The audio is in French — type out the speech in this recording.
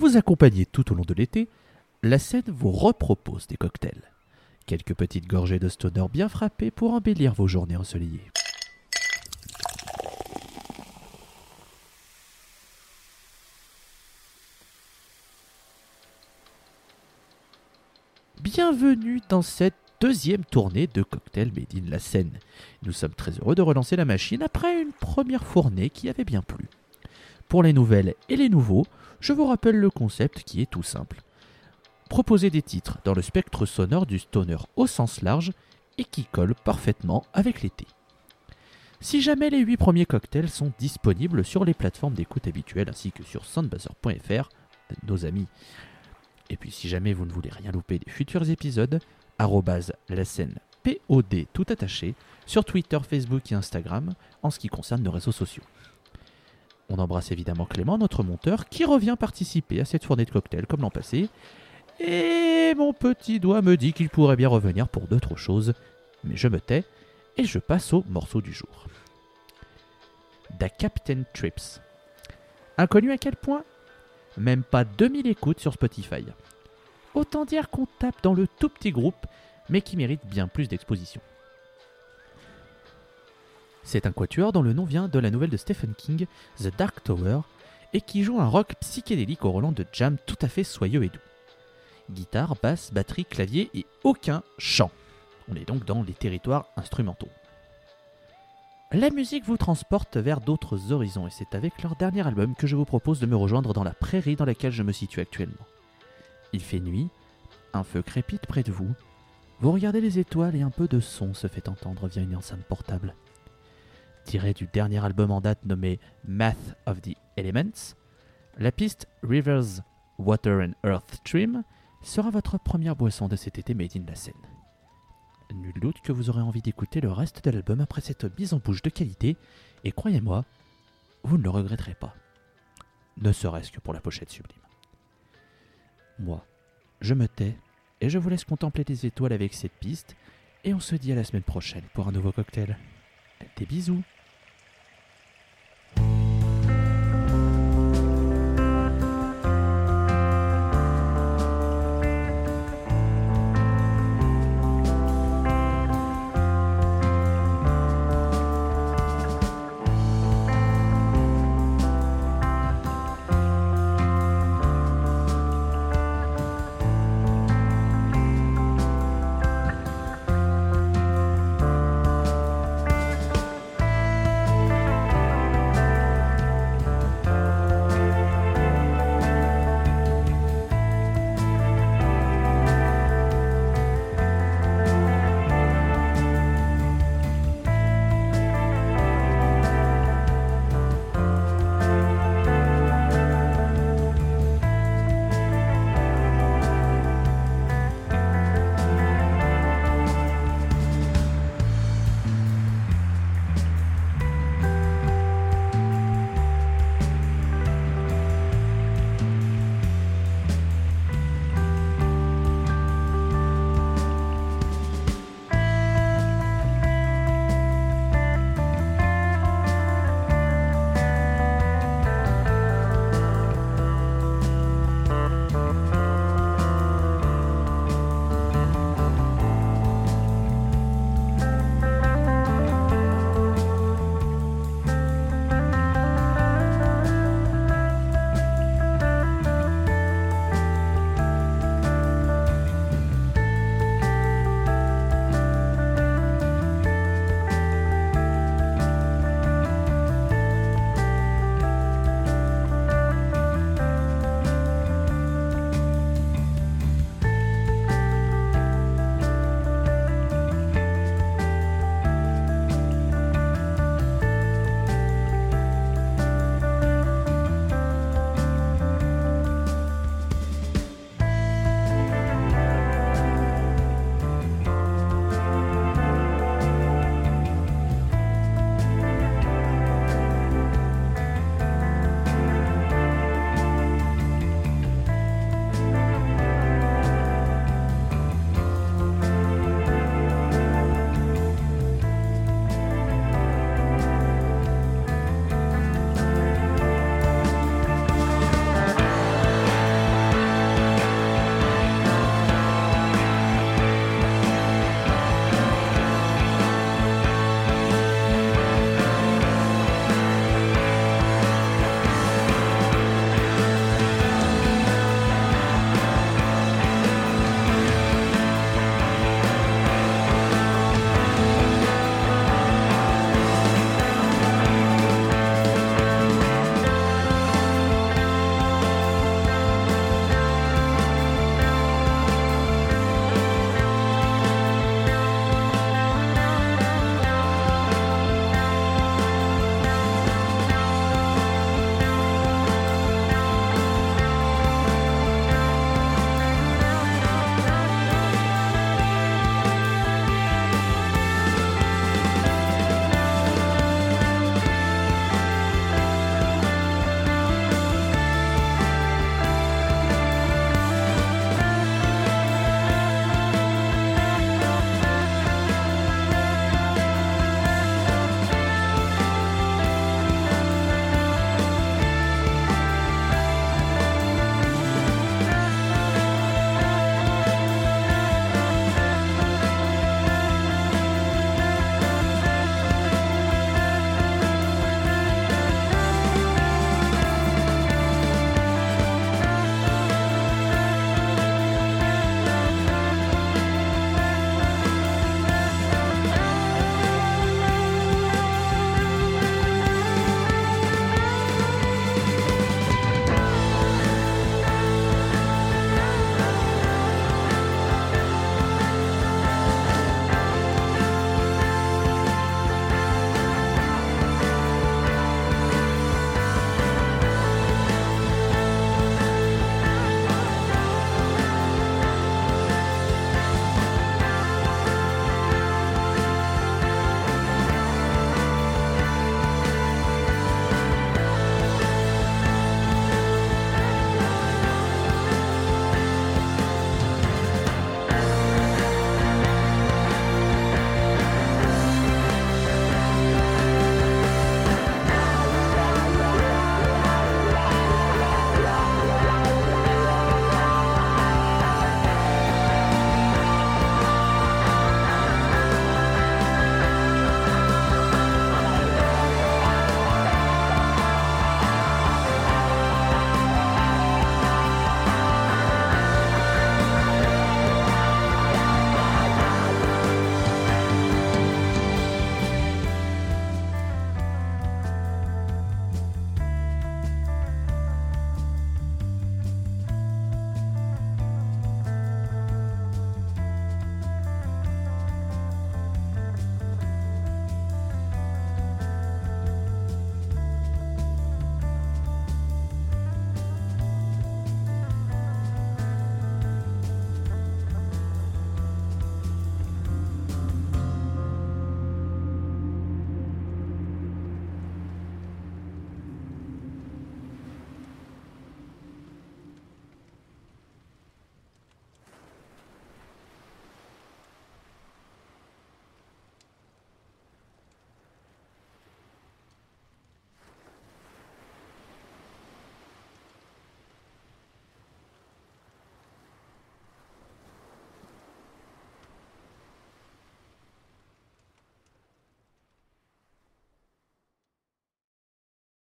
Vous accompagner tout au long de l'été, la scène vous repropose des cocktails. Quelques petites gorgées de stoner bien frappées pour embellir vos journées ensoleillées. Bienvenue dans cette deuxième tournée de Cocktail Made in la Seine. Nous sommes très heureux de relancer la machine après une première fournée qui avait bien plu. Pour les nouvelles et les nouveaux, je vous rappelle le concept qui est tout simple. Proposer des titres dans le spectre sonore du stoner au sens large et qui collent parfaitement avec l'été. Si jamais les 8 premiers cocktails sont disponibles sur les plateformes d'écoute habituelles ainsi que sur soundbuzzer.fr, nos amis. Et puis si jamais vous ne voulez rien louper des futurs épisodes, la scène POD tout attaché sur Twitter, Facebook et Instagram en ce qui concerne nos réseaux sociaux. On embrasse évidemment Clément, notre monteur, qui revient participer à cette fournée de cocktails comme l'an passé. Et mon petit doigt me dit qu'il pourrait bien revenir pour d'autres choses, mais je me tais et je passe au morceau du jour. Da Captain Trips. Inconnu à quel point? Même pas 2000 écoutes sur Spotify. Autant dire qu'on tape dans le tout petit groupe, mais qui mérite bien plus d'exposition. C'est un quatuor dont le nom vient de la nouvelle de Stephen King, The Dark Tower, et qui joue un rock psychédélique au Roland de jam tout à fait soyeux et doux. Guitare, basse, batterie, clavier et aucun chant. On est donc dans les territoires instrumentaux. La musique vous transporte vers d'autres horizons et c'est avec leur dernier album que je vous propose de me rejoindre dans la prairie dans laquelle je me situe actuellement. Il fait nuit, un feu crépite près de vous, vous regardez les étoiles et un peu de son se fait entendre via une enceinte portable tiré du dernier album en date nommé Math of the Elements, la piste Rivers, Water and Earth Stream sera votre première boisson de cet été made in la scène. Nul doute que vous aurez envie d'écouter le reste de l'album après cette mise en bouche de qualité, et croyez-moi, vous ne le regretterez pas. Ne serait-ce que pour la pochette sublime. Moi, je me tais et je vous laisse contempler les étoiles avec cette piste, et on se dit à la semaine prochaine pour un nouveau cocktail. Des bisous